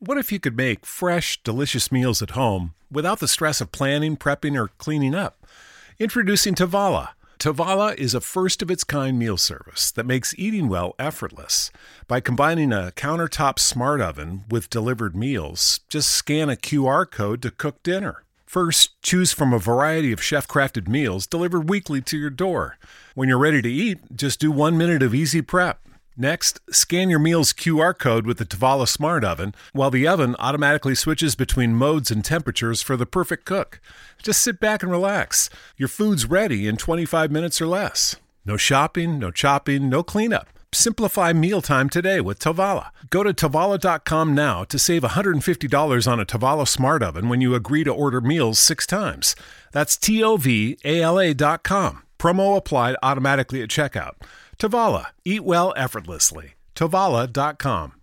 What if you could make fresh, delicious meals at home without the stress of planning, prepping, or cleaning up? Introducing Tovala. Tovala is a first of its kind meal service that makes eating well effortless. By combining a countertop smart oven with delivered meals, just scan a QR code to cook dinner. First, choose from a variety of chef crafted meals delivered weekly to your door. When you're ready to eat, just do one minute of easy prep. Next, scan your meal's QR code with the Tovala Smart Oven, while the oven automatically switches between modes and temperatures for the perfect cook. Just sit back and relax. Your food's ready in 25 minutes or less. No shopping, no chopping, no cleanup. Simplify mealtime today with Tovala. Go to Tovala.com now to save $150 on a Tovala Smart Oven when you agree to order meals six times. That's T O V A L A.com. Promo applied automatically at checkout. Tovala. Eat well effortlessly. Tovala.com.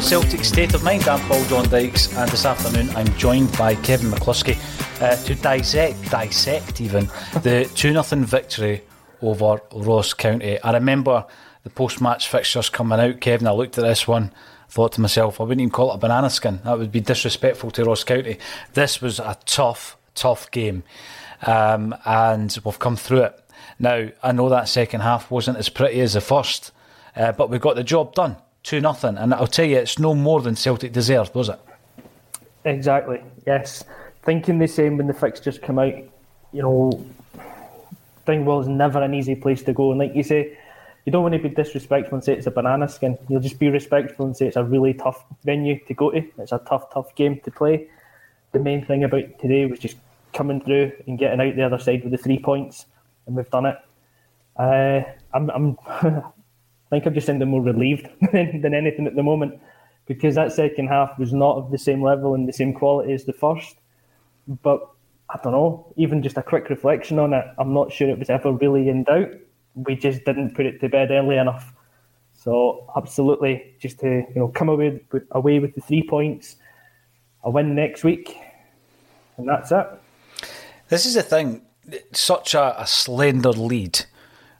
Celtic State of Mind. I'm Paul John Dykes, and this afternoon I'm joined by Kevin McCluskie uh, to dissect, dissect even, the 2 0 victory over Ross County. I remember the post match fixtures coming out, Kevin. I looked at this one, thought to myself, I wouldn't even call it a banana skin. That would be disrespectful to Ross County. This was a tough, tough game, um, and we've come through it. Now, I know that second half wasn't as pretty as the first, uh, but we got the job done. 2 nothing, and I'll tell you, it's no more than Celtic deserved, was it? Exactly. Yes. Thinking the same when the fixtures come out. You know, Dingwall is never an easy place to go, and like you say, you don't want to be disrespectful and say it's a banana skin. You'll just be respectful and say it's a really tough venue to go to. It's a tough, tough game to play. The main thing about today was just coming through and getting out the other side with the three points, and we've done it. Uh, I'm, I'm think I'm just sounding more relieved than, than anything at the moment because that second half was not of the same level and the same quality as the first. But I don't know, even just a quick reflection on it, I'm not sure it was ever really in doubt. We just didn't put it to bed early enough. So absolutely, just to you know come away with, away with the three points, a win next week, and that's it. This is the thing. Such a, a slender lead.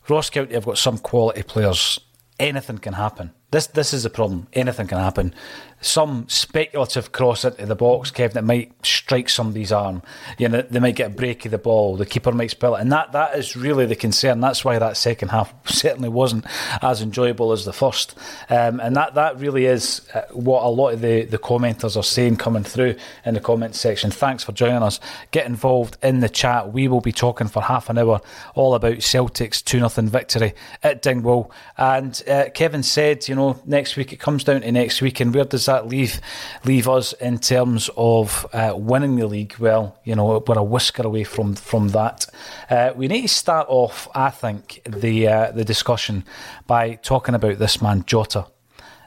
Ross County have got some quality players anything can happen. This this is the problem. Anything can happen. Some speculative cross into the box, Kevin, that might strike somebody's arm. You know, they might get a break of the ball. The keeper might spill it, and that that is really the concern. That's why that second half certainly wasn't as enjoyable as the first. Um, and that that really is uh, what a lot of the the commenters are saying coming through in the comment section. Thanks for joining us. Get involved in the chat. We will be talking for half an hour all about Celtic's two 0 victory at Dingwall. And uh, Kevin said, you know know, next week it comes down to next week, and where does that leave leave us in terms of uh, winning the league? Well, you know, we're a whisker away from from that. Uh, we need to start off, I think, the uh, the discussion by talking about this man Jota.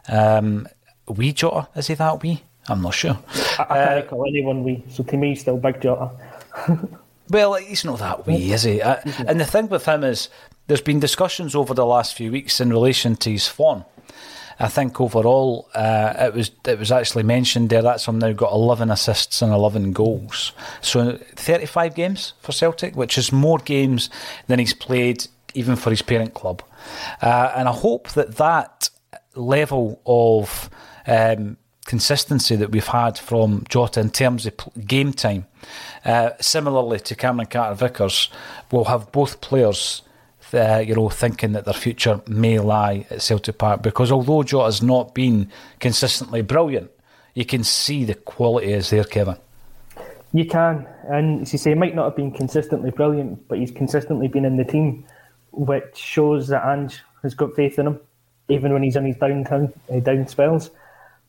Um, wee Jota, is he that we? I'm not sure. I, I can't call anyone wee, so to me, he's still Big Jota. well, he's not that wee, is he? Uh, and the thing with him is, there's been discussions over the last few weeks in relation to his form. I think overall uh, it was it was actually mentioned there that's him now got 11 assists and 11 goals. So 35 games for Celtic, which is more games than he's played even for his parent club. Uh, and I hope that that level of um, consistency that we've had from Jota in terms of game time, uh, similarly to Cameron Carter Vickers, will have both players uh, you know, thinking that their future may lie at Celtic Park. Because although Jota has not been consistently brilliant, you can see the quality is there, Kevin. You can, and as you say, he might not have been consistently brilliant, but he's consistently been in the team, which shows that Ange has got faith in him, even when he's on his down, uh, down spells,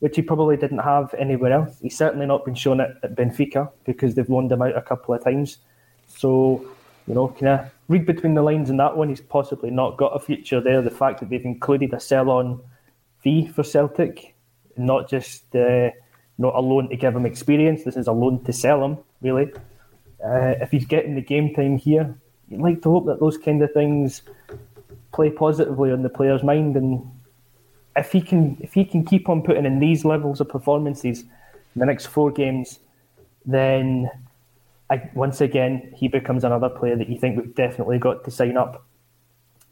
which he probably didn't have anywhere else. He's certainly not been shown it at Benfica because they've loaned him out a couple of times. So, you know, can I read between the lines in that one. He's possibly not got a future there. The fact that they've included a sell-on fee for Celtic, not just uh, not a loan to give him experience. This is a loan to sell him, really. Uh, if he's getting the game time here, you'd like to hope that those kind of things play positively on the player's mind. And if he can, if he can keep on putting in these levels of performances in the next four games, then I, once again, he becomes another player that you think we've definitely got to sign up.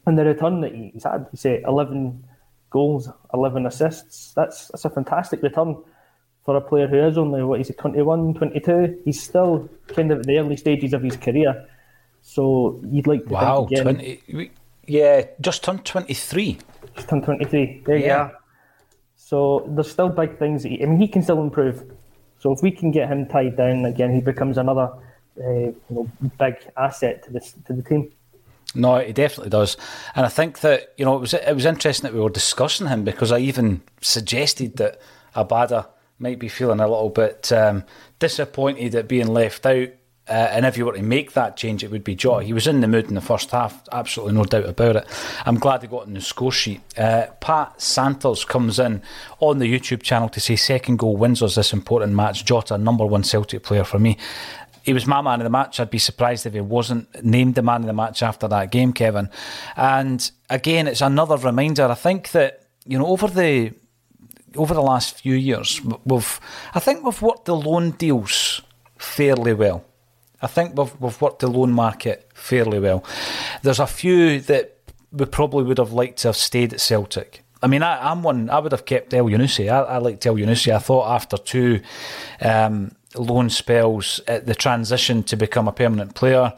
And the return that he's had, you say 11 goals, 11 assists, that's, that's a fantastic return for a player who is only, what is he, 21, 22? He's still kind of at the early stages of his career. So you'd like to wow, think again. 20, yeah, just turned 23. Just turned 23. There yeah. you are. So there's still big things. He, I mean, he can still improve. So if we can get him tied down again, he becomes another uh, you know, big asset to this to the team. No, it definitely does, and I think that you know it was it was interesting that we were discussing him because I even suggested that Abada might be feeling a little bit um, disappointed at being left out. Uh, and if you were to make that change, it would be Jota. He was in the mood in the first half, absolutely no doubt about it. I'm glad he got in the score sheet. Uh, Pat Santos comes in on the YouTube channel to say second goal wins us this important match. Jota, number one Celtic player for me he was my man of the match. I'd be surprised if he wasn't named the man of the match after that game, Kevin. And again, it's another reminder. I think that you know over the over the last few years, we've I think we've worked the loan deals fairly well. I think we've, we've worked the loan market fairly well. There's a few that we probably would have liked to have stayed at Celtic. I mean, I, am one. I would have kept Elyounoussi. I, I liked Elyounoussi. I thought after two um, loan spells, uh, the transition to become a permanent player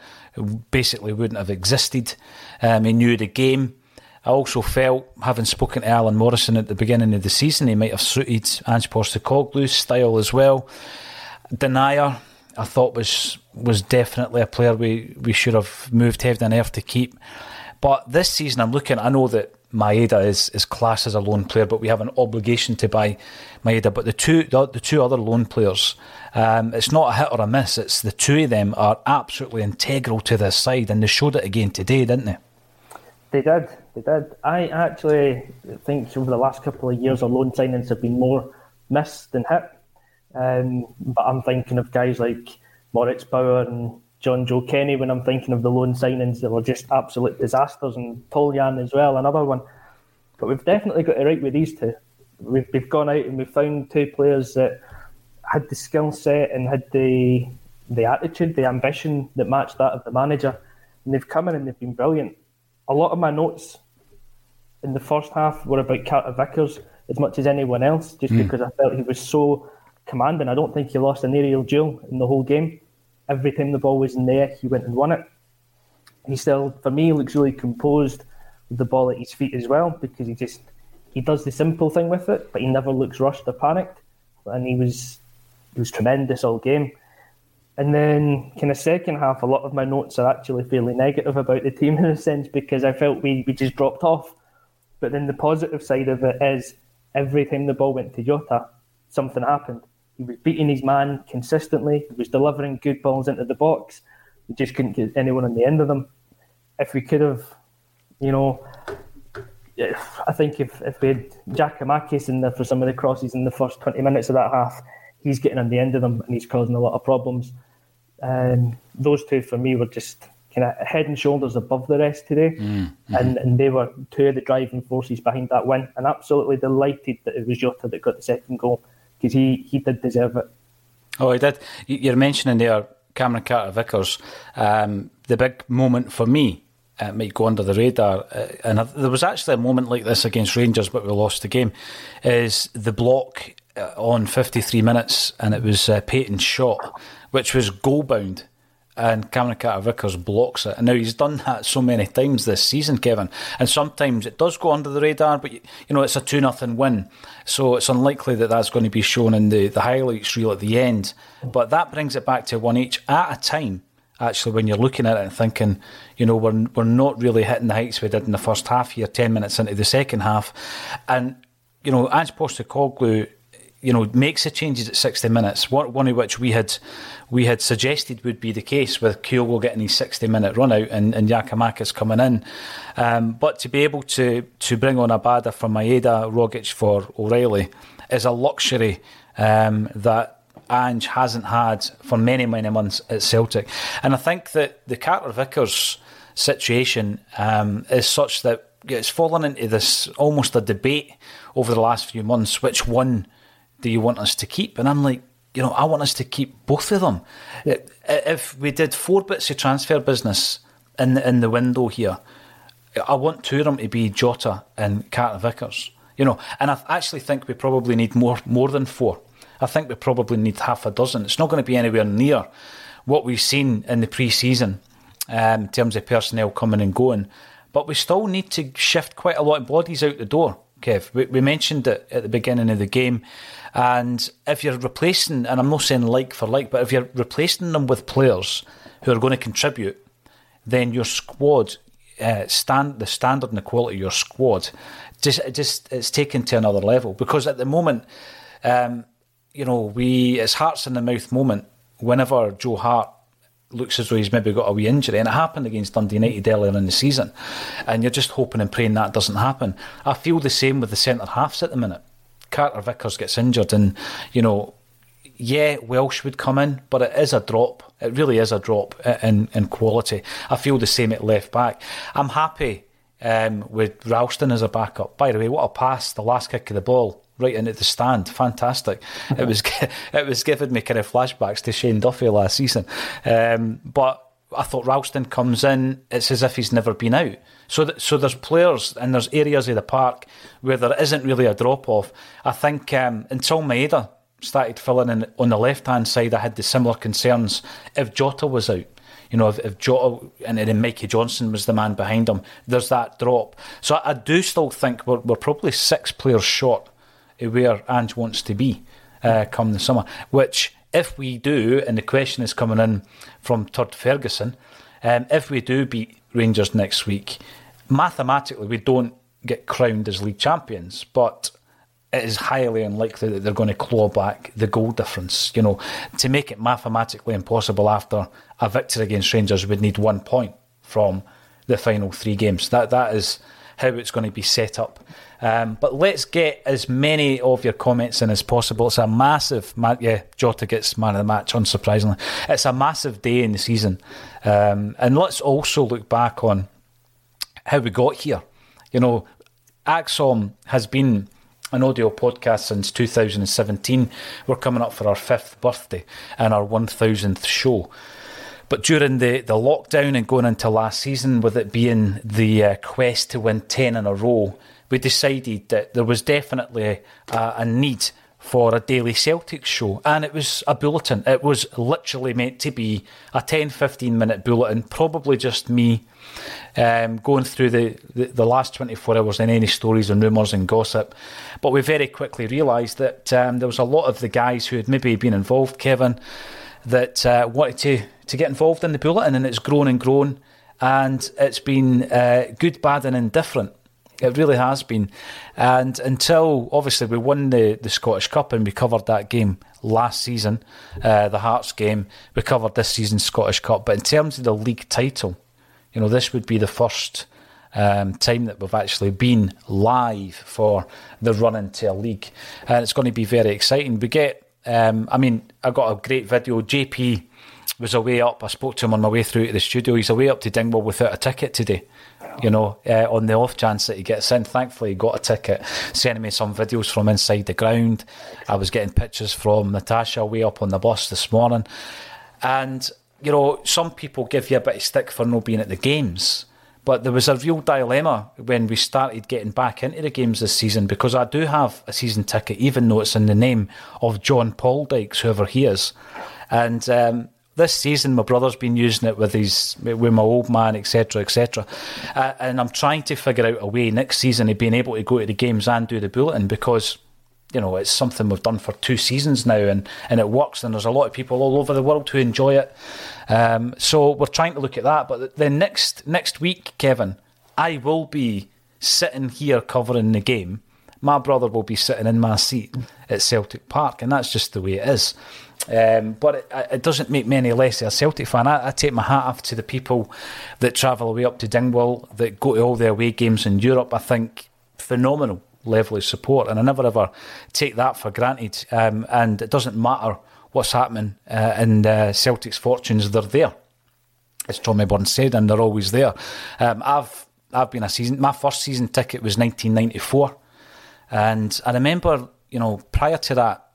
basically wouldn't have existed. Um, he knew the game. I also felt, having spoken to Alan Morrison at the beginning of the season, he might have suited Ange Postecoglou's style as well. Denayer, I thought was was definitely a player we, we should have moved heaven and earth to keep. But this season, I'm looking. I know that Maeda is, is classed as a loan player, but we have an obligation to buy Maeda. But the two the, the two other loan players, um, it's not a hit or a miss. It's the two of them are absolutely integral to this side, and they showed it again today, didn't they? They did. They did. I actually think over the last couple of years, our loan signings have been more missed than hit. Um, but I'm thinking of guys like Moritz Bauer and Jonjoe Kenny when I'm thinking of the loan signings that were just absolute disasters, and Toljan as well, another one. But we've definitely got it right with these two. We've, we've gone out and we've found two players that had the skill set and had the the attitude, the ambition that matched that of the manager, and they've come in and they've been brilliant. A lot of my notes in the first half were about Carter Vickers as much as anyone else, just mm. because I felt he was so commanding. I don't think he lost an aerial duel in the whole game every time the ball was in there, he went and won it. He still, for me, looks really composed with the ball at his feet as well because he just he does the simple thing with it, but he never looks rushed or panicked. And he was he was tremendous all game. And then, kind of second half, a lot of my notes are actually fairly negative about the team in a sense because I felt we, we just dropped off. But then the positive side of it is every time the ball went to Jota, something happened. He was beating his man consistently. He was delivering good balls into the box. We just couldn't get anyone on the end of them. If we could have, you know, I think if, if we had Giakoumakis in there for some of the crosses in the first 20 minutes of that half, he's getting on the end of them and he's causing a lot of problems. Um, those two for me were just kind of head and shoulders above the rest today, Mm-hmm. and and they were two of the driving forces behind that win. And absolutely delighted that it was Jota that got the second goal because he he did deserve it. Oh, he did. You- You're mentioning there Cameron Carter Vickers. Um, the big moment for me uh, might go under the radar, uh, and there was actually a moment like this against Rangers, but we lost the game. Is the block uh, on 53 minutes, and it was uh, Paton's shot, which was goal bound. And Cameron Carter Vickers blocks it. And now he's done that so many times this season, Kevin. And sometimes it does go under the radar, but you know it's a two nothing win, so it's unlikely that that's going to be shown in the, the highlights reel at the end. But that brings it back to one each at a time. Actually, when you're looking at it and thinking, you know, we're we're not really hitting the heights we did in the first half here, ten minutes into the second half, and you know, Ange Postecoglou you know, makes the changes at 60 minutes. One, one of which we had we had suggested would be the case with Kyogo getting his 60 minute run out and, and Giakoumakis coming in. Um, but to be able to to bring on Abada for Maeda, Rogic for O'Riley is a luxury um, that Ange hasn't had for many, many months at Celtic. And I think that the Carter Vickers situation um, is such that it's fallen into this almost a debate over the last few months which one do you want us to keep? And I'm like, you know, I want us to keep both of them. If we did four bits of transfer business in the, in the window here, I want two of them to be Jota and Carter Vickers. You know, and I actually think we probably need more more than four. I think we probably need half a dozen. It's not going to be anywhere near what we've seen in the pre-season um, in terms of personnel coming and going, but we still need to shift quite a lot of bodies out the door. Kev, we, we mentioned it at the beginning of the game, and if you're replacing, and I'm not saying like for like, but if you're replacing them with players who are going to contribute, then your squad uh, stand the standard and the quality of your squad just just it's taken to another level. Because at the moment um, you know we it's hearts in the mouth moment. Whenever Joe Hart looks as though he's maybe got a wee injury and it happened against Dundee United earlier in the season and you're just hoping and praying that doesn't happen I feel the same with the centre halves at the minute Carter Vickers gets injured and you know yeah, Welsh would come in, but it is a drop. It really is a drop in, in quality. I feel the same at left back. I'm happy um, with Ralston as a backup. By the way, what a pass! The last kick of the ball right into the stand, fantastic. it was it was giving me kind of flashbacks to Shane Duffy last season. Um, but I thought Ralston comes in, it's as if he's never been out. So, th- so there's players and there's areas of the park where there isn't really a drop off. I think um, until Maeda started filling in on the left hand side, I had the similar concerns if Jota was out. You know, if, if Jota and then Mikey Johnston was the man behind him, there's that drop. So I, I do still think we're, we're probably six players short where Ange wants to be uh, come the summer. Which, if we do, and the question is coming in from Todd Ferguson, um, if we do beat Rangers next week, mathematically we don't get crowned as league champions, but it is highly unlikely that they're going to claw back the goal difference. You know, to make it mathematically impossible after a victory against Rangers, we'd need one point from the final three games. That that is how it's going to be set up. Um, but let's get as many of your comments in as possible. It's a massive, ma- yeah. Jota gets man of the match, unsurprisingly. It's a massive day in the season, um, and let's also look back on how we got here. You know, ACSOM has been an audio podcast since 2017. We're coming up for our fifth birthday and our 1000th show. But during the, the lockdown and going into last season, with it being the uh, quest to win 10 in a row, we decided that there was definitely a, need for a daily Celtic show. And it was a bulletin. It was literally meant to be a 10 15 minute bulletin, probably just me um, going through the, the, the, last 24 hours and any stories and rumours and gossip. But we very quickly realised that um, there was a lot of the guys who had maybe been involved, Kevin, that uh, wanted to, to get involved in the bulletin, and it's grown and grown. And it's been uh, good, bad, and indifferent. It really has been. And until obviously we won the, the Scottish Cup and we covered that game last season, uh, the Hearts game, we covered this season's Scottish Cup. But in terms of the league title, you know, this would be the first um, time that we've actually been live for the run into a league. And it's going to be very exciting. We get, um, I mean, I got a great video. JP was away up. I spoke to him on my way through to the studio. He's away up to Dingwall without a ticket today. You know, uh, on the off chance that he gets in. Thankfully, he got a ticket. Sending me some videos from inside the ground. I was getting pictures from Natasha way up on the bus this morning. And you know, some people give you a bit of stick for not being at the games. But there was a real dilemma when we started getting back into the games this season because I do have a season ticket, even though it's in the name of John Paul Dykes, whoever he is. And um, this season, my brother's been using it with his with my old man, etc., etc. Uh, and I'm trying to figure out a way next season of being able to go to the games and do the bulletin because you know it's something we've done for two seasons now, and and it works. And there's a lot of people all over the world who enjoy it. Um, so we're trying to look at that. But then next next week, Kevin, I will be sitting here covering the game. My brother will be sitting in my seat at Celtic Park, and that's just the way it is. Um, but it, it, doesn't make me any less a Celtic fan. I, I, take my hat off to the people that travel away up to Dingwall, that go to all their away games in Europe. I think phenomenal level of support, and I never ever take that for granted. Um, and it doesn't matter what's happening uh, in uh, Celtic's fortunes; they're there. As Tommy Burns said, and they're always there. Um, I've I've been a season. My first season ticket was 1994, and I remember, you know, prior to that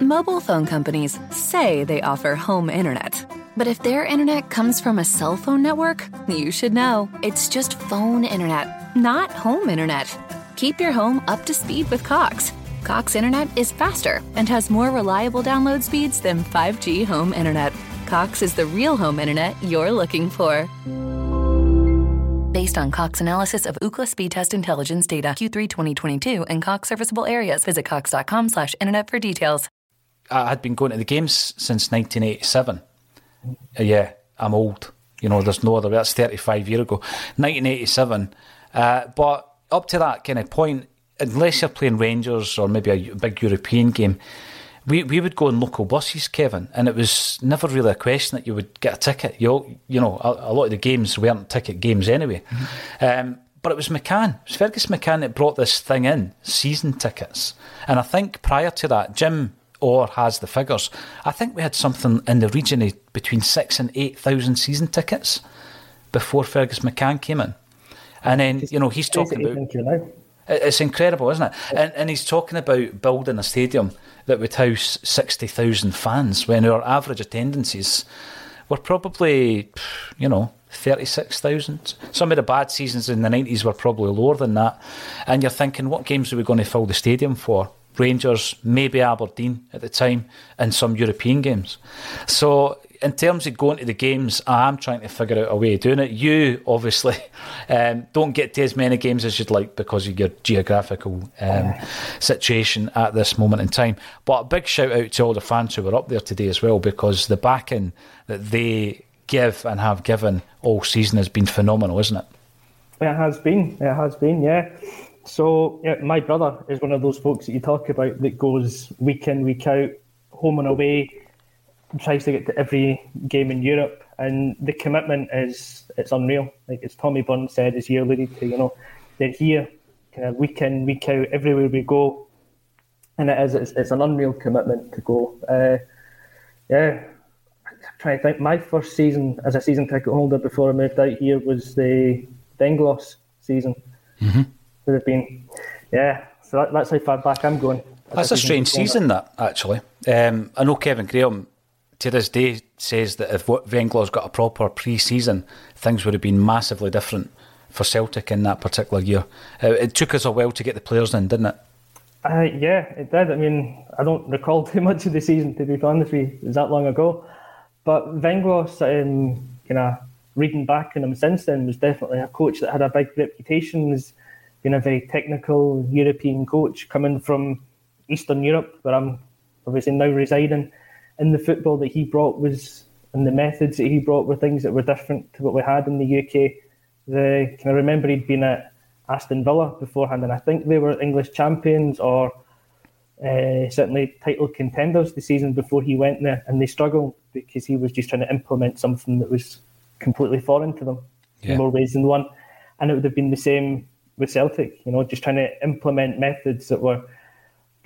Mobile phone companies say they offer home internet. But if their internet comes from a cell phone network, you should know. It's just phone internet, not home internet. Keep your home up to speed with Cox. Cox internet is faster and has more reliable download speeds than 5G home internet. Cox is the real home internet you're looking for. Based on Cox analysis of Ookla speed test intelligence data Q3 2022 and Cox serviceable areas, visit cox.com/internet for details. I had been going to the games since 1987. Uh, yeah, I'm old. You know, there's no other way. That's 35 years ago. 1987. Uh, but up to that kind of point, unless you're playing Rangers or maybe a big European game, we, we would go on local buses, Kevin, and it was never really a question that you would get a ticket. You you know, a, a lot of the games weren't ticket games anyway. Mm-hmm. Um, but it was McCann, it was Fergus McCann that brought this thing in, season tickets. And I think prior to that, Jim Orr has the figures. I think we had something in the region of between six and eight thousand season tickets before Fergus McCann came in. And then, you know, he's talking about. It's incredible, isn't it? And, and he's talking about building a stadium that would house 60,000 fans when our average attendances were probably, you know, 36,000. Some of the bad seasons in the 90s were probably lower than that. And you're thinking, what games are we going to fill the stadium for? Rangers, maybe Aberdeen at the time, and some European games. So in terms of going to the games, I am trying to figure out a way of doing it. You obviously um, don't get to as many games as you'd like because of your geographical um, situation at this moment in time. But a big shout out to all the fans who were up there today as well because the backing that they give and have given all season has been phenomenal, isn't it? It has been. It has been. Yeah. So yeah, my brother is one of those folks that you talk about that goes week in, week out, home and away tries to get to every game in Europe, and the commitment is it's unreal. Like as Tommy Burns said, as you alluded to, you know, they're here, kind of week in, week out, everywhere we go, and it is it's, it's an unreal commitment to go. Uh, yeah, I'm trying to think. My first season as a season ticket holder before I moved out here was the Venglos season. Mm-hmm. Would have been, yeah. So that, that's how far back I'm going. That's a, a strange season, that actually. Um, I know Kevin Graham to this day says that if Venglos got a proper pre-season, things would have been massively different for Celtic in that particular year. Uh, it took us a while to get the players in, didn't it? Uh, yeah, it did. I mean, I don't recall too much of the season to be honest with you. It was that long ago. But Venglos, um, you know, reading back on him since then, was definitely a coach that had a big reputation as being a very technical European coach coming from Eastern Europe, where I'm obviously now residing in the football that he brought was and the methods that he brought were things that were different to what we had in the UK. The can I remember he'd been at Aston Villa beforehand, and I think they were English champions or uh, certainly title contenders the season before he went there, and they struggled because he was just trying to implement something that was completely foreign to them yeah. in more ways than one. And it would have been the same with Celtic, you know, just trying to implement methods that were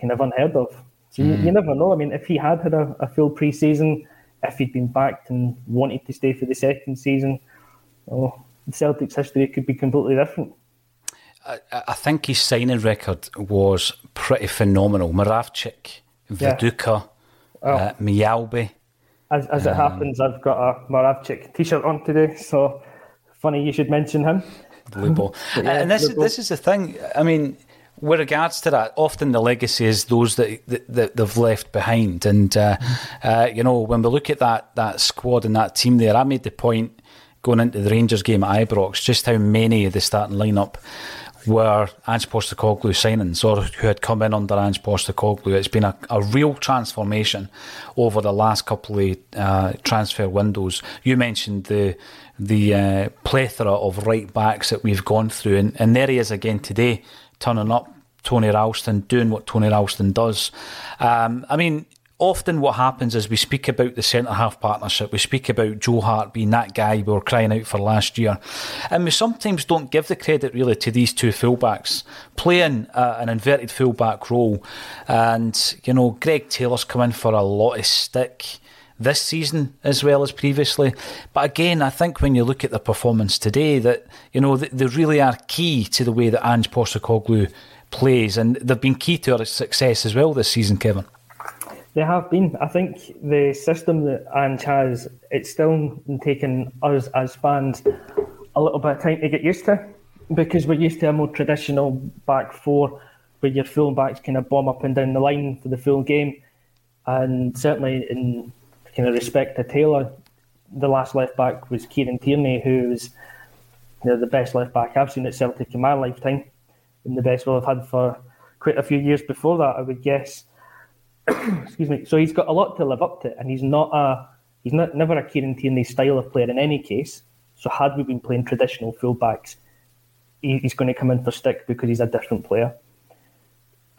kind of unheard of. So mm. you, you, never know. I mean, if he had had a, a full pre-season, if he'd been backed and wanted to stay for the second season, well, Celtic's history could be completely different. I, I think his signing record was pretty phenomenal. Moravcik, Viduka, yeah. uh, Mjällby. As, as it um, happens, I've got a Moravcik t-shirt on today, so funny you should mention him. Blue yeah, and this, this is the thing. I mean, with regards to that, often the legacy is those that, that, that they've left behind. And, uh, uh, you know, when we look at that, that squad and that team there, I made the point going into the Rangers game at Ibrox just how many of the starting lineup were Ange Postecoglou signings or who had come in under Ange Postecoglou. It's been a, a real transformation over the last couple of uh, transfer windows. You mentioned the the uh, plethora of right backs that we've gone through, and, and there he is again today, turning up. Tony Ralston doing what Tony Ralston does. Um, I mean, often what happens is we speak about the centre half partnership, we speak about Joe Hart being that guy we were crying out for last year, and we sometimes don't give the credit really to these two fullbacks playing uh, an inverted fullback role. And you know, Greg Taylor's come in for a lot of stick this season as well as previously. But again, I think when you look at the performance today, that you know they really are key to the way that Ange Postecoglou plays, and they've been key to our success as well this season, Kevin. They have been. I think the system that Ange has, it's still taken us as fans a little bit of time to get used to because we're used to a more traditional back four where your full backs kind of bomb up and down the line for the full game. And certainly in kind of respect to Taylor, the last left back was Kieran Tierney, who's you know, the best left back I've seen at Celtic in my lifetime, and the best we'll have had for quite a few years before that, I would guess. excuse me. So he's got a lot to live up to, and he's not a he's not never a Kieran Tierney style of player in any case. So had we been playing traditional fullbacks, he, he's going to come in for stick because he's a different player.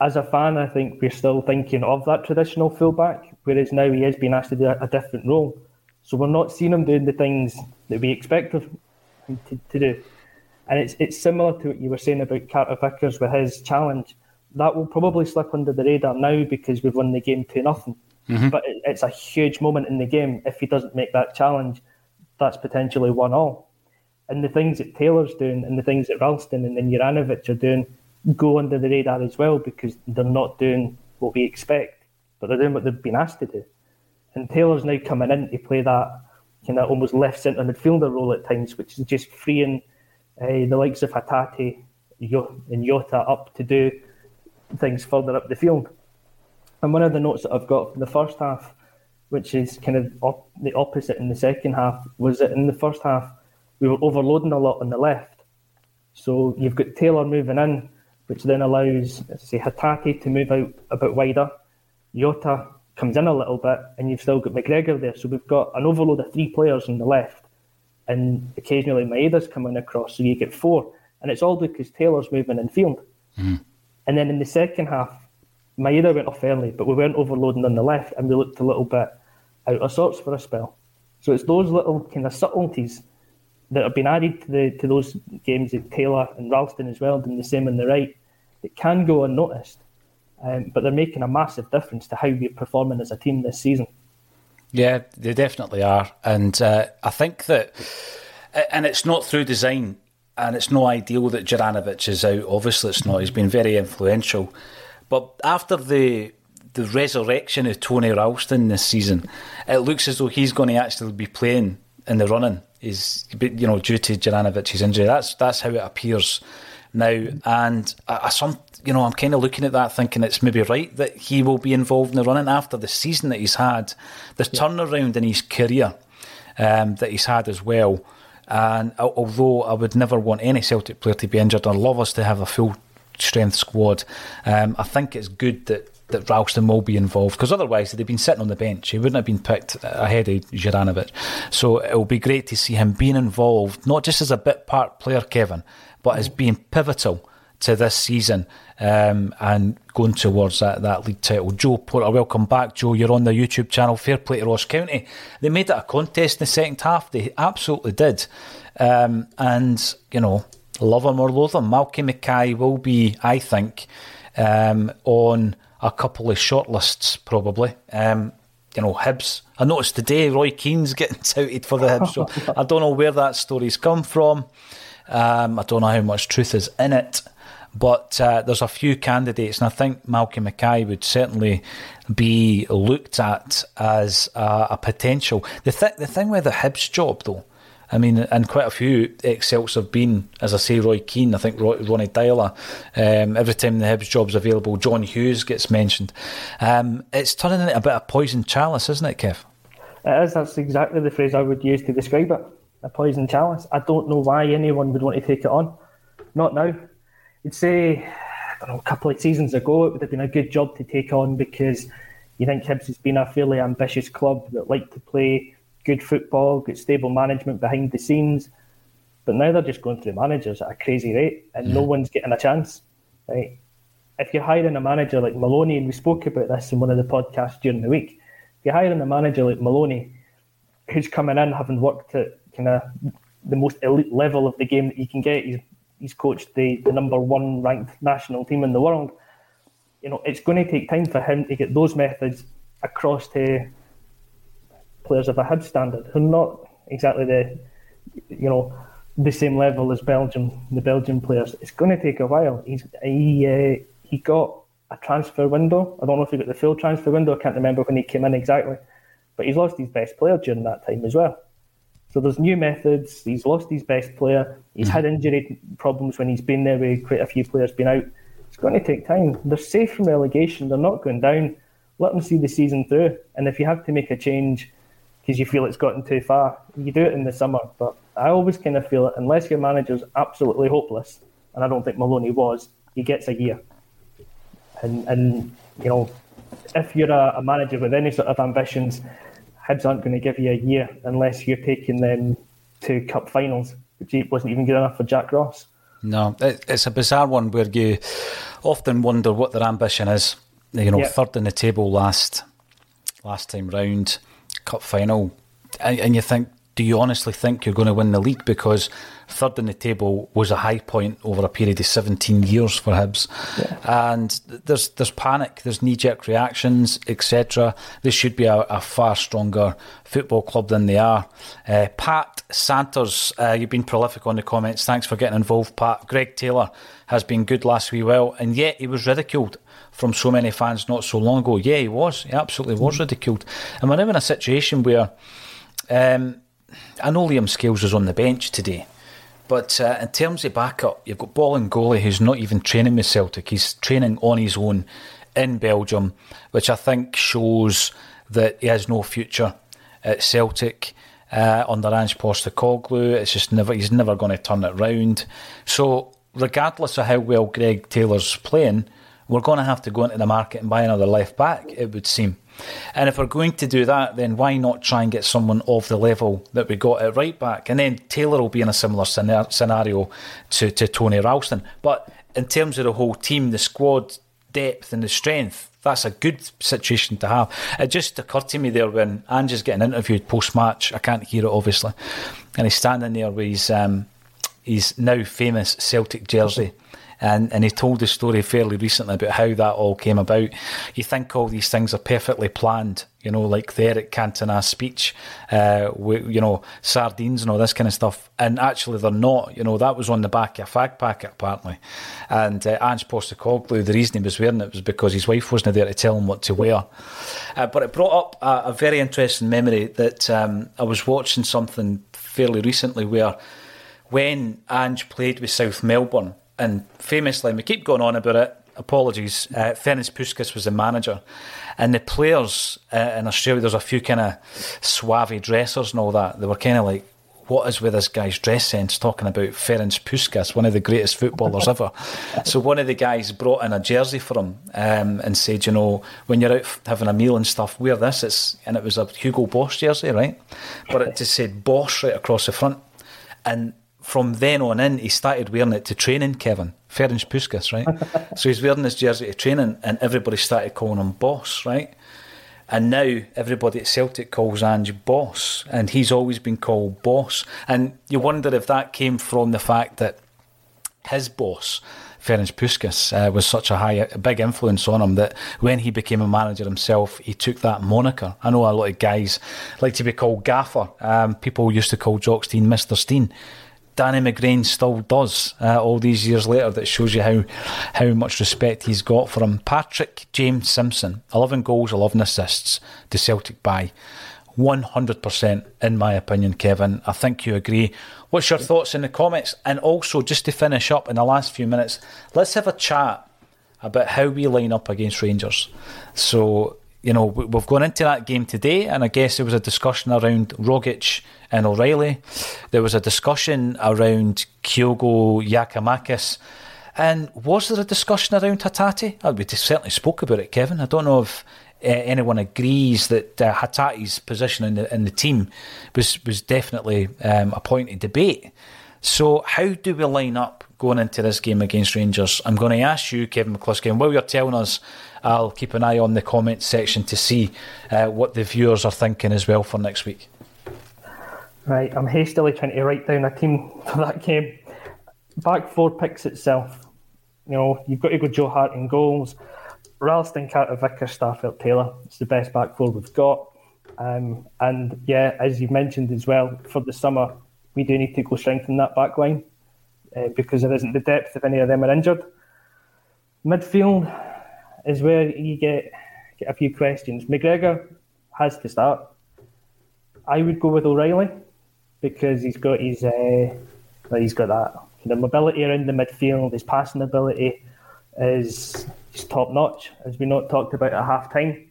As a fan, I think we're still thinking of that traditional fullback, whereas now he is being asked to do a, different role. So we're not seeing him doing the things that we expect of him to, to do. And it's it's similar to what you were saying about Carter Vickers with his challenge that will probably slip under the radar now because we've won the game 2 nothing. Mm-hmm. But it, it's a huge moment in the game. If he doesn't make that challenge, that's potentially one all. And the things that Taylor's doing and the things that Ralston and then Juranovic are doing go under the radar as well because they're not doing what we expect, but they're doing what they've been asked to do. And Taylor's now coming in to play that kind of almost left centre midfielder role at times, which is just freeing uh, the likes of Hatate and Jota up to do things further up the field. And one of the notes that I've got from the first half, which is kind of op- the opposite in the second half, was that in the first half we were overloading a lot on the left. So you've got Taylor moving in, which then allows, let's say, Hatate to move out a bit wider. Jota comes in a little bit, and you've still got McGregor there. So we've got an overload of three players on the left, and occasionally Maeda's coming across, so you get four. And it's all because Taylor's moving in field. Mm. And then in the second half, Maeda went off early, but we weren't overloading on the left and we looked a little bit out of sorts for a spell. So it's those little kind of subtleties that have been added to the to those games that Taylor and Ralston as well, doing the same on the right, that can go unnoticed. Um, but they're making a massive difference to how we're performing as a team this season. Yeah, they definitely are. And uh, I think that, and it's not through design and it's no ideal that Juranovic is out. Obviously, it's not. He's been very influential. But after the the resurrection of Tony Ralston this season, it looks as though he's going to actually be playing in the running. Is you know due to Juranovic's injury. That's that's how it appears now. And I, I some you know I'm kind of looking at that thinking it's maybe right that he will be involved in the running after the season that he's had, the yeah. turnaround in his career um, that he's had as well. And although I would never want any Celtic player to be injured, I'd love us to have a full strength squad. Um, I think it's good that that Ralston will be involved because otherwise, they'd been sitting on the bench, he wouldn't have been picked ahead of Juranovic. So it will be great to see him being involved, not just as a bit part player, Kevin, but as being pivotal to this season um, and going towards that, that league title. Joe Porter, welcome back. Joe, you're on the YouTube channel. Fair play to Ross County. They made it a contest in the second half. They absolutely did. Um, and, you know, love him or loathe him, Malky Mackay will be, I think, um, on a couple of shortlists probably. Um, you know, Hibs. I noticed today Roy Keane's getting touted for the Hibs job. I don't know where that story's come from. Um, I don't know how much truth is in it. But uh, there's a few candidates, and I think Malcolm Mackay would certainly be looked at as a, a potential. The, th- the thing with the Hibs job, though, I mean, and quite a few ex-Celts have been, as I say, Roy Keane, I think Roy, Ronny Deila. Um, every time the Hibs job's available, John Hughes gets mentioned. Um, it's turning into a bit of poison chalice, isn't it, Kev? It is. That's exactly the phrase I would use to describe it. A poison chalice. I don't know why anyone would want to take it on. Not now. You'd say, I don't know, a couple of seasons ago, it would have been a good job to take on because you think Hibs has been a fairly ambitious club that like to play good football, good stable management behind the scenes. But now they're just going through managers at a crazy rate, and no mm-hmm. one's getting a chance. Right? If you're hiring a manager like Maloney, and we spoke about this in one of the podcasts during the week, if you're hiring a manager like Maloney, who's coming in having worked at kind of the most elite level of the game that you can get, he's he's coached the, the number one ranked national team in the world. You know, it's going to take time for him to get those methods across to players of a head standard who are not exactly the, you know, the same level as Belgium, the Belgian players. It's going to take a while. He's he uh, he got a transfer window. I don't know if he got the full transfer window. I can't remember when he came in exactly, but he's lost his best player during that time as well. So there's new methods. He's lost his best player. He's mm-hmm. had injury problems when he's been there with quite a few players been out. It's going to take time. They're safe from relegation. They're not going down. Let them see the season through. And if you have to make a change because you feel it's gotten too far, you do it in the summer. But I always kind of feel it, unless your manager's absolutely hopeless, and I don't think Maloney was, he gets a year. And, and you know, if you're a, a manager with any sort of ambitions, Hibs aren't going to give you a year unless you're taking them to cup finals, which wasn't even good enough for Jack Ross. No, it's a bizarre one where you often wonder what their ambition is. You know, yep. third in the table last last time round, cup final, and, and you think do you honestly think you're going to win the league? Because third in the table was a high point over a period of 17 years for Hibs. Yeah. And there's there's panic, there's knee jerk reactions, etc. This should be a, a, far stronger football club than they are. Uh, Pat Santers, uh, you've been prolific on the comments. Thanks for getting involved, Pat. Greg Taylor has been good last wee while, and yet he was ridiculed from so many fans not so long ago. Yeah, he was. He absolutely was mm. ridiculed. And we're now in a situation where. Um, I know Liam Scales was on the bench today, but uh, in terms of backup, you've got Bolingoli who's not even training with Celtic. He's training on his own in Belgium, which I think shows that he has no future at Celtic. Uh, under Ange Postecoglou, it's just never he's never going to turn it round. So, regardless of how well Greg Taylor's playing, we're going to have to go into the market and buy another left back. It would seem. And if we're going to do that, then why not try and get someone of the level that we got at right back? And then Taylor will be in a similar scenario to, to Tony Ralston. But in terms of the whole team, the squad depth and the strength, that's a good situation to have. It just occurred to me there when Ange's getting interviewed post match. I can't hear it obviously, and he's standing there with his um, his now famous Celtic jersey and, and he told the story fairly recently about how that all came about. You think all these things are perfectly planned, you know, like the Eric Cantona speech, uh, with, you know, sardines and all this kind of stuff. And actually, they're not. You know, that was on the back of a fag packet, apparently. And uh, Ange Postecoglou, the reason he was wearing it was because his wife wasn't there to tell him what to wear. Uh, but it brought up a, a very interesting memory that um, I was watching something fairly recently where when Ange played with South Melbourne, and famously, and we keep going on about it. Apologies. Uh, Ferenc Puskas was the manager, and the players uh, in Australia. There's a few kind of suave dressers and all that. They were kind of like, "What is with this guy's dress sense?" Talking about Ferenc Puskas, one of the greatest footballers ever. So one of the guys brought in a jersey for him um, and said, "You know, when you're out having a meal and stuff, wear this." It's and it was a Hugo Boss jersey, right? But it just said Boss right across the front, and from then on in, he started wearing it to training, Kevin. Ferenc Puskas, right? so he's wearing his jersey to training, and everybody started calling him boss, right? And now everybody at Celtic calls Ange boss, and he's always been called boss. And you wonder if that came from the fact that his boss, Ferenc Puskas, uh, was such a high, a big influence on him that when he became a manager himself, he took that moniker. I know a lot of guys like to be called Gaffer. Um, people used to call Jock Stein Mr. Stein. Danny McGrain still does uh, all these years later. That shows you how how much respect he's got for him. Patrick James Simpson, 11 goals, 11 assists to Celtic buy. 100% in my opinion, Kevin. I think you agree. What's your thoughts in the comments? And also, just to finish up in the last few minutes, let's have a chat about how we line up against Rangers. So, you know, we've gone into that game today, and I guess there was a discussion around Rogic and O'Riley. There was a discussion around Kyogo Giakoumakis. And was there a discussion around Hatate? Oh, we certainly spoke about it, Kevin. I don't know if uh, anyone agrees that uh, Hatate's position in the in the team was was definitely um, a point of debate. So how do we line up going into this game against Rangers? I'm going to ask you, Kevin McCluskie, and while you're telling us, I'll keep an eye on the comments section to see uh, what the viewers are thinking as well for next week. Right, I'm hastily trying to write down a team for that game. Back four picks itself. You know, you've got to go Joe Hart in goals. Ralston, Carter, Vickers, Starfelt, Taylor. It's the best back four we've got. Um, and yeah, as you've mentioned as well, for the summer, we do need to go strengthen that back line uh, because there isn't the depth if any of them are injured. Midfield is where you get, get a few questions. McGregor has to start. I would go with O'Riley because he's got his uh, he's got that kind of mobility around the midfield, his passing ability is top notch, as we not talked about at half time.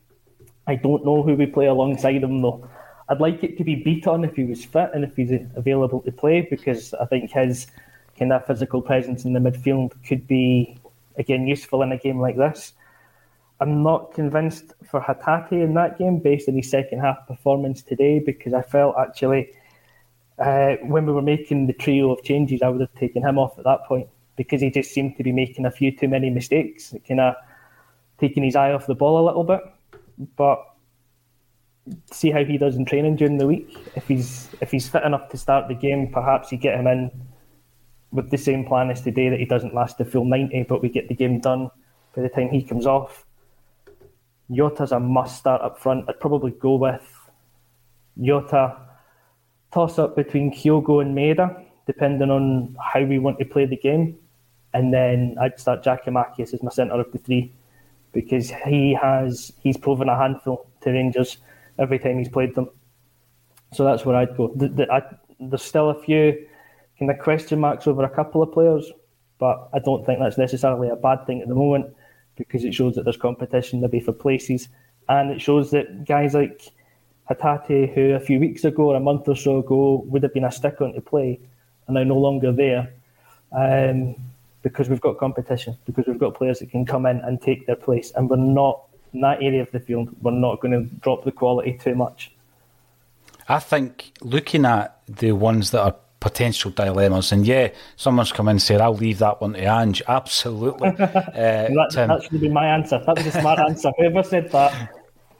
I don't know who we play alongside him though. I'd like it to be Bitton if he was fit and if he's available to play because I think his kind of physical presence in the midfield could be again useful in a game like this. I'm not convinced for Hatate in that game based on his second half performance today because I felt actually uh, when we were making the trio of changes, I would have taken him off at that point because he just seemed to be making a few too many mistakes, kind of taking his eye off the ball a little bit. But see how he does in training during the week. If he's if he's fit enough to start the game, perhaps you get him in with the same plan as today that he doesn't last the full ninety, but we get the game done by the time he comes off. Jota's a must start up front. I'd probably go with Yota. Toss up between Kyogo and Maeda, depending on how we want to play the game. And then I'd start Giakoumakis as my centre of the three because he has he's proven a handful to Rangers every time he's played them. So that's where I'd go. The, the, I, there's still a few kind of question marks over a couple of players, but I don't think that's necessarily a bad thing at the moment because it shows that there's competition maybe for places, and it shows that guys like Hatate, who a few weeks ago or a month or so ago would have been a stick on to play, are now no longer there um, because we've got competition, because we've got players that can come in and take their place, and we're not in that area of the field. We're not going to drop the quality too much. I think looking at the ones that are potential dilemmas. And yeah, someone's come in and said, I'll leave that one to Ange. Absolutely. Uh, that, that should be my answer. That was a smart answer. Whoever said that,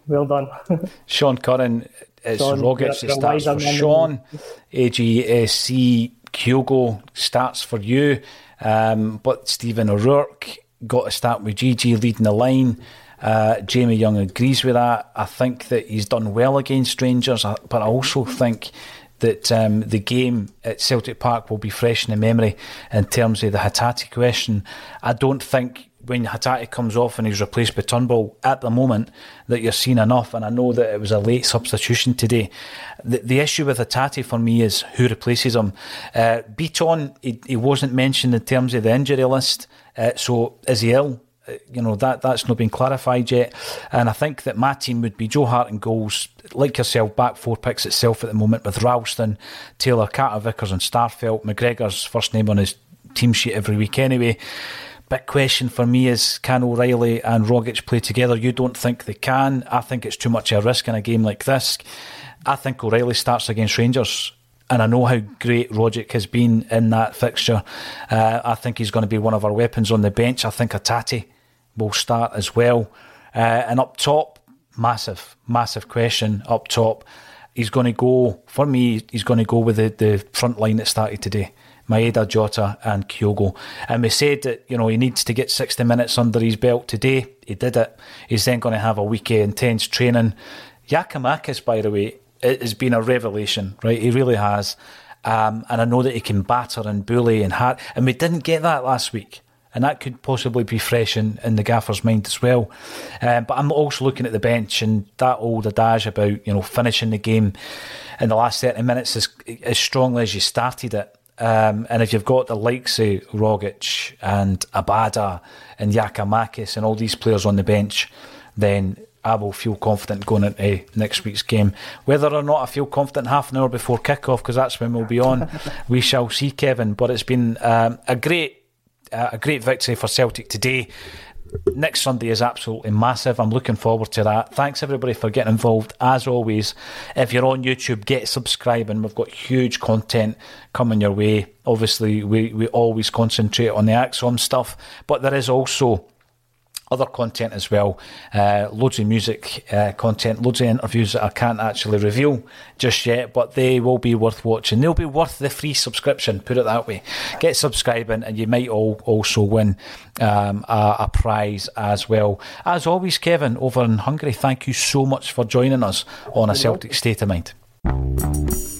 well done. Sean Curran, it's Sean, Rogic that starts for Sean. AGSC Kyogo starts for you. Um, but Stephen O'Rourke got to start with GG leading the line. Uh, Jamie Young agrees with that. I think that he's done well against Rangers, but I also think that um, the game at Celtic Park will be fresh in the memory in terms of the Hatate question. I don't think when Hatate comes off and he's replaced by Turnbull at the moment that you're seeing enough. And I know that it was a late substitution today. The, the issue with Hatate for me is who replaces him. Uh, Bitton, he, he wasn't mentioned in terms of the injury list. Uh, so is he ill? Uh, you know that that's not been clarified yet, and I think that my team would be Joe Hart and goals, like yourself, back four picks itself at the moment with Ralston, Taylor, Carter, Vickers, and Starfelt. McGregor's first name on his team sheet every week anyway. Big question for me is can O'Riley and Rogic play together? You don't think they can? I think it's too much of a risk in a game like this. I think O'Riley starts against Rangers and I know how great Rogic has been in that fixture. Uh, I think he's going to be one of our weapons on the bench. I think Hatate will start as well. Uh, and up top, massive, massive question up top. He's going to go, for me, he's going to go with the, the front line that started today. Maeda, Jota, and Kyogo. And we said that you know he needs to get 60 minutes under his belt today. He did it. He's then going to have a week of intense training. Giakoumakis, by the way, has been a revelation, right? He really has. Um, and I know that he can batter and bully and hat, and we didn't get that last week. And that could possibly be fresh in, in the gaffer's mind as well. Um, but I'm also looking at the bench and that old adage about you know finishing the game in the last 30 minutes as, as strongly as you started it. Um, and if you've got the likes of Rogic and Abada and Giakoumakis and all these players on the bench, then I will feel confident going into next week's game. Whether or not I feel confident half an hour before kick off, because that's when we'll be on, we shall see, Kevin. But it's been um, a great, uh, a great victory for Celtic today next Sunday is absolutely massive. I'm looking forward to that. Thanks everybody for getting involved. As always, if you're on YouTube, get subscribing. We've got huge content coming your way. Obviously, we, we always concentrate on the ACSOM stuff, but there is also other content as well. Uh, loads of music uh, content, loads of interviews that I can't actually reveal just yet, but they will be worth watching. They'll be worth the free subscription, put it that way. Get subscribing, and you might all also win um, a, a, prize as well. As always, Kevin, over in Hungary, thank you so much for joining us on A Celtic State of Mind.